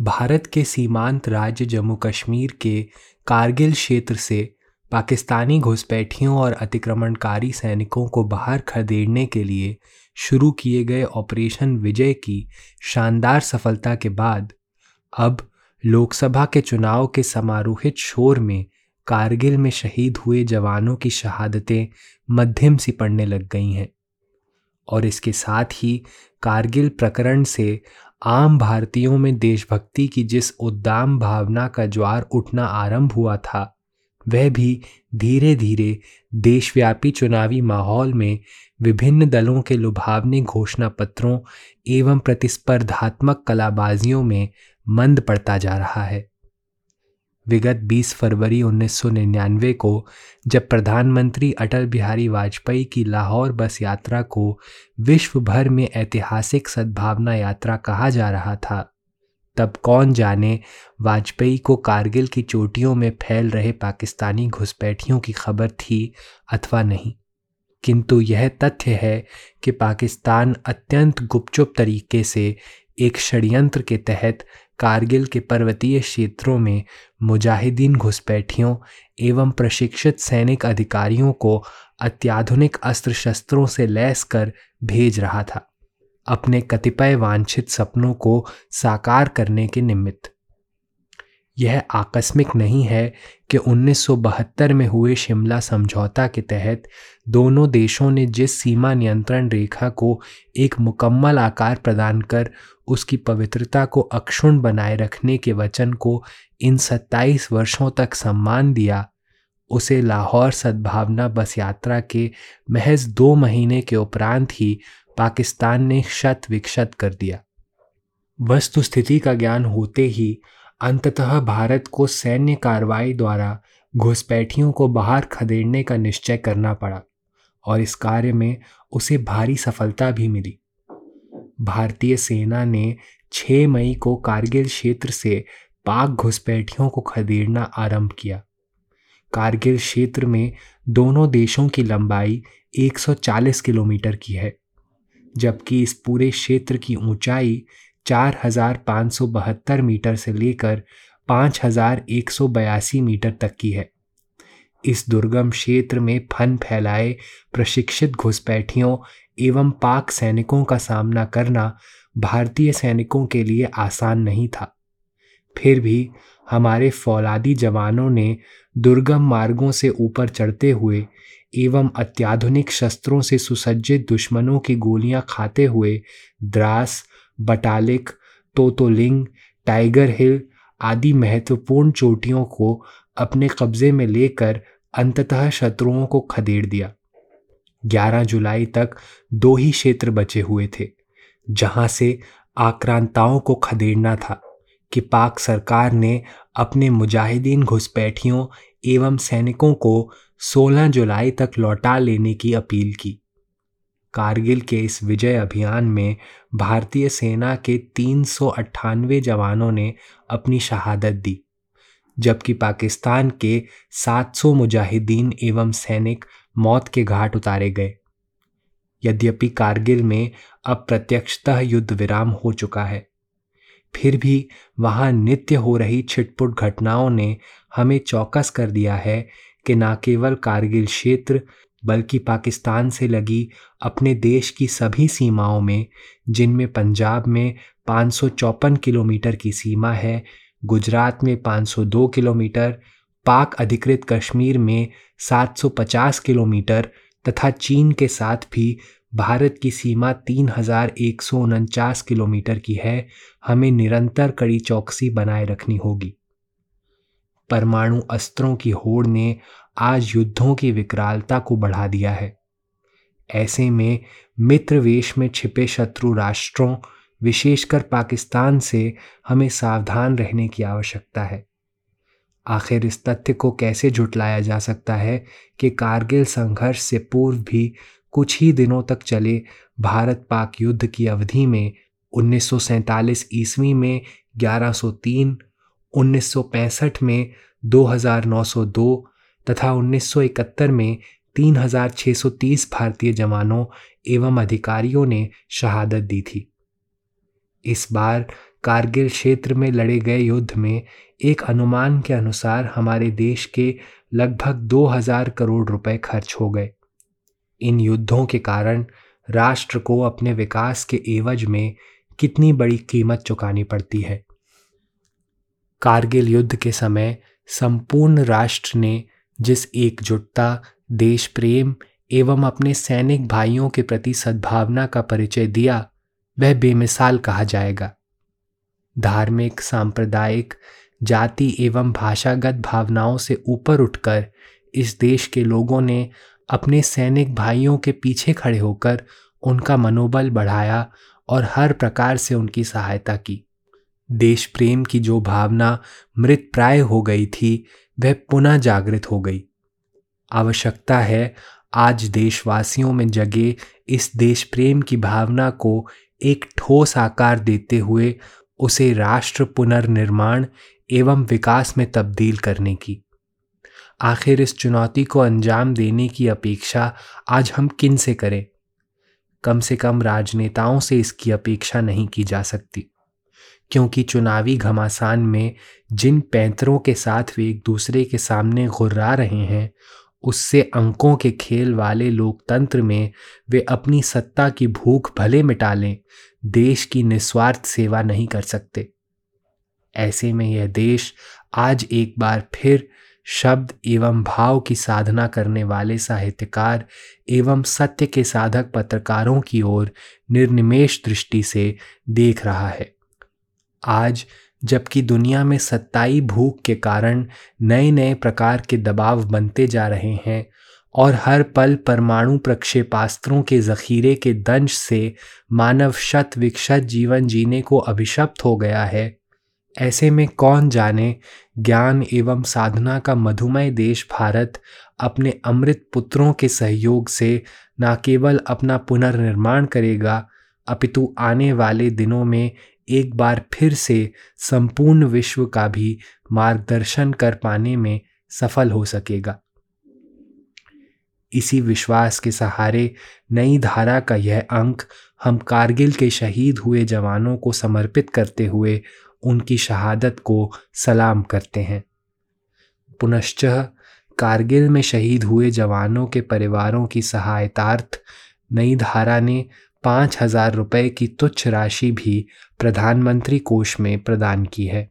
भारत के सीमांत राज्य जम्मू कश्मीर के कारगिल क्षेत्र से पाकिस्तानी घुसपैठियों और अतिक्रमणकारी सैनिकों को बाहर खदेड़ने के लिए शुरू किए गए ऑपरेशन विजय की शानदार सफलता के बाद, अब लोकसभा के चुनाव के समारोहित शोर में कारगिल में शहीद हुए जवानों की शहादतें मध्यम सी पड़ने लग गई हैं। और इसके साथ ही कारगिल प्रकरण से आम भारतीयों में देशभक्ति की जिस उद्दाम भावना का ज्वार उठना आरंभ हुआ था, वह भी धीरे धीरे देशव्यापी चुनावी माहौल में विभिन्न दलों के लुभावने घोषणा पत्रों एवं प्रतिस्पर्धात्मक कलाबाजियों में मंद पड़ता जा रहा है। विगत 20 फरवरी 1999 को, जब प्रधानमंत्री अटल बिहारी वाजपेयी की लाहौर बस यात्रा को विश्व भर में ऐतिहासिक सद्भावना यात्रा कहा जा रहा था, तब कौन जाने वाजपेयी को कारगिल की चोटियों में फैल रहे पाकिस्तानी घुसपैठियों की खबर थी अथवा नहीं। किंतु यह तथ्य है कि पाकिस्तान अत्यंत गुपचुप तरीके से एक षड्यंत्र के तहत कारगिल के पर्वतीय क्षेत्रों में मुजाहिदीन घुसपैठियों एवं प्रशिक्षित सैनिक अधिकारियों को अत्याधुनिक अस्त्र शस्त्रों से लैस कर भेज रहा था, अपने कतिपय वांछित सपनों को साकार करने के निमित्त। यह आकस्मिक नहीं है कि 1972 में हुए शिमला समझौता के तहत दोनों देशों ने जिस सीमा नियंत्रण रेखा को एक मुकम्मल आकार प्रदान कर उसकी पवित्रता को अक्षुण बनाए रखने के वचन को इन 27 वर्षों तक सम्मान दिया। उसे लाहौर सद्भावना बस यात्रा के महज दो महीने के उपरांत ही पाकिस्तान ने शत विक्षत कर दिया। वस्तु स्थिति का ज्ञान होते ही अंततः भारत को सैन्य कार्रवाई द्वारा घुसपैठियों को बाहर खदेड़ने का निश्चय करना पड़ा और इस कार्य में उसे भारी सफलता भी मिली। भारतीय सेना ने 6 मई को कारगिल क्षेत्र से पाक घुसपैठियों को खदेड़ना आरंभ किया। कारगिल क्षेत्र में दोनों देशों की लंबाई 140 किलोमीटर की है जबकि इस पूरे क्षेत्र की ऊंचाई 4,572 मीटर से लेकर 5,182 मीटर तक की है। इस दुर्गम क्षेत्र में फन फैलाए प्रशिक्षित घुसपैठियों एवं पाक सैनिकों का सामना करना भारतीय सैनिकों के लिए आसान नहीं था। फिर भी हमारे फौलादी जवानों ने दुर्गम मार्गों से ऊपर चढ़ते हुए एवं अत्याधुनिक शस्त्रों से सुसज्जित दुश्मनों की गोलियाँ खाते हुए द्रास, बटालिक, तोतोलिंग, टाइगर हिल आदि महत्वपूर्ण चोटियों को अपने कब्जे में लेकर अंततः शत्रुओं को खदेड़ दिया। 11 जुलाई तक दो ही क्षेत्र बचे हुए थे, जहाँ से आक्रांताओं को खदेड़ना था कि पाक सरकार ने अपने मुजाहिदीन घुसपैठियों एवं सैनिकों को 16 जुलाई तक लौटा लेने की अपील की। कारगिल के इस विजय अभियान में भारतीय सेना के तीन सौ अट्ठानवे जवानों ने अपनी शहादत दी, जबकि पाकिस्तान के 700 मुजाहिदीन एवं सैनिक मौत के घाट उतारे गए। यद्यपि कारगिल में अब प्रत्यक्षतः युद्ध विराम हो चुका है, फिर भी वहाँ नित्य हो रही छिटपुट घटनाओं ने हमें चौकस कर दिया है कि न केवल कारगिल क्षेत्र, बल्कि पाकिस्तान से लगी अपने देश की सभी सीमाओं में, जिनमें पंजाब में पाँच किलोमीटर की सीमा है, गुजरात में 502 किलोमीटर पाक अधिकृत कश्मीर में 750 किलोमीटर तथा चीन के साथ भी भारत की सीमा तीन हज़ार एक सौ उनचास किलोमीटर की है, हमें निरंतर कड़ी चौकसी बनाए रखनी होगी। परमाणु अस्त्रों की होड़ ने आज युद्धों की विकरालता को बढ़ा दिया है। ऐसे में मित्र वेश में छिपे शत्रु राष्ट्रों, विशेषकर पाकिस्तान से, हमें सावधान रहने की आवश्यकता है। आखिर इस तथ्य को कैसे जुटलाया जा सकता है कि कारगिल संघर्ष से पूर्व भी कुछ ही दिनों तक चले भारत पाक युद्ध की अवधि में 1947 ईस्वी में 1103, 1965 में 2902 तथा 1971 में 3630 भारतीय जवानों एवं अधिकारियों ने शहादत दी थी। इस बार कारगिल क्षेत्र में लड़े गए युद्ध में एक अनुमान के अनुसार हमारे देश के लगभग 2000 करोड़ रुपए खर्च हो गए। इन युद्धों के कारण राष्ट्र को अपने विकास के एवज में कितनी बड़ी कीमत चुकानी पड़ती है। कारगिल युद्ध के समय संपूर्ण राष्ट्र ने जिस एकजुटता देश प्रेम एवं अपने सैनिक भाइयों के प्रति सद्भावना का परिचय दिया, वह बेमिसाल कहा जाएगा। धार्मिक, सांप्रदायिक, जाति एवं भाषागत भावनाओं से ऊपर उठकर इस देश के लोगों ने अपने सैनिक भाइयों के पीछे खड़े होकर उनका मनोबल बढ़ाया और हर प्रकार से उनकी सहायता की। देश प्रेम की जो भावना मृत प्राय हो गई थी, वह पुनः जागृत हो गई। आवश्यकता है आज देशवासियों में जगे इस देश प्रेम की भावना को एक ठोस आकार देते हुए उसे राष्ट्र पुनर्निर्माण एवं विकास में तब्दील करने की। आखिर इस चुनौती को अंजाम देने की अपेक्षा आज हम किन से करें? कम से कम राजनेताओं से इसकी अपेक्षा नहीं की जा सकती, क्योंकि चुनावी घमासान में जिन पैंतरों के साथ वे एक दूसरे के सामने घुर्रा रहे हैं, उससे अंकों के खेल वाले लोकतंत्र में वे अपनी सत्ता की भूख भले मिटा लें देश की निस्वार्थ सेवा नहीं कर सकते। ऐसे में यह देश आज एक बार फिर शब्द एवं भाव की साधना करने वाले साहित्यकार एवं सत्य के साधक पत्रकारों की ओर निर्निमेश दृष्टि से देख रहा है। आज जबकि दुनिया में सत्ताई भूख के कारण नए नए प्रकार के दबाव बनते जा रहे हैं और हर पल परमाणु प्रक्षेपास्त्रों के जखीरे के दंश से मानव शत विक्षत जीवन जीने को अभिशप्त हो गया है। ऐसे में कौन जाने ज्ञान एवं साधना का मधुमय देश भारत अपने अमृत पुत्रों के सहयोग से न केवल अपना पुनर्निर्माण करेगा, अपितु आने वाले दिनों में एक बार फिर से संपूर्ण विश्व का भी मार्गदर्शन कर पाने में सफल हो सकेगा। इसी विश्वास के सहारे नई धारा का यह अंक हम कारगिल के शहीद हुए जवानों को समर्पित करते हुए उनकी शहादत को सलाम करते हैं। पुनश्च कारगिल में शहीद हुए जवानों के परिवारों की सहायतार्थ नई धारा ने पाँच हज़ार रुपये की तुच्छ राशि भी प्रधानमंत्री कोष में प्रदान की है।